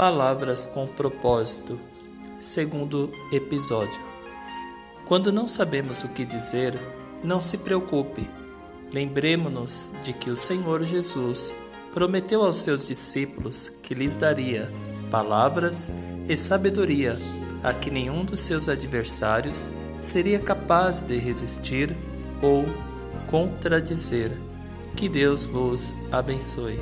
Palavras com propósito. Segundo episódio. Quando não sabemos o que dizer, não se preocupe. Lembremos-nos de que o Senhor Jesus prometeu aos seus discípulos que lhes daria palavras e sabedoria a que nenhum dos seus adversários seria capaz de resistir ou contradizer. Que Deus vos abençoe.